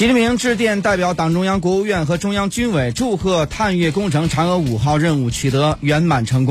习近平致电代表党中央国务院和中央军委祝贺探月工程嫦娥五号任务取得圆满成功。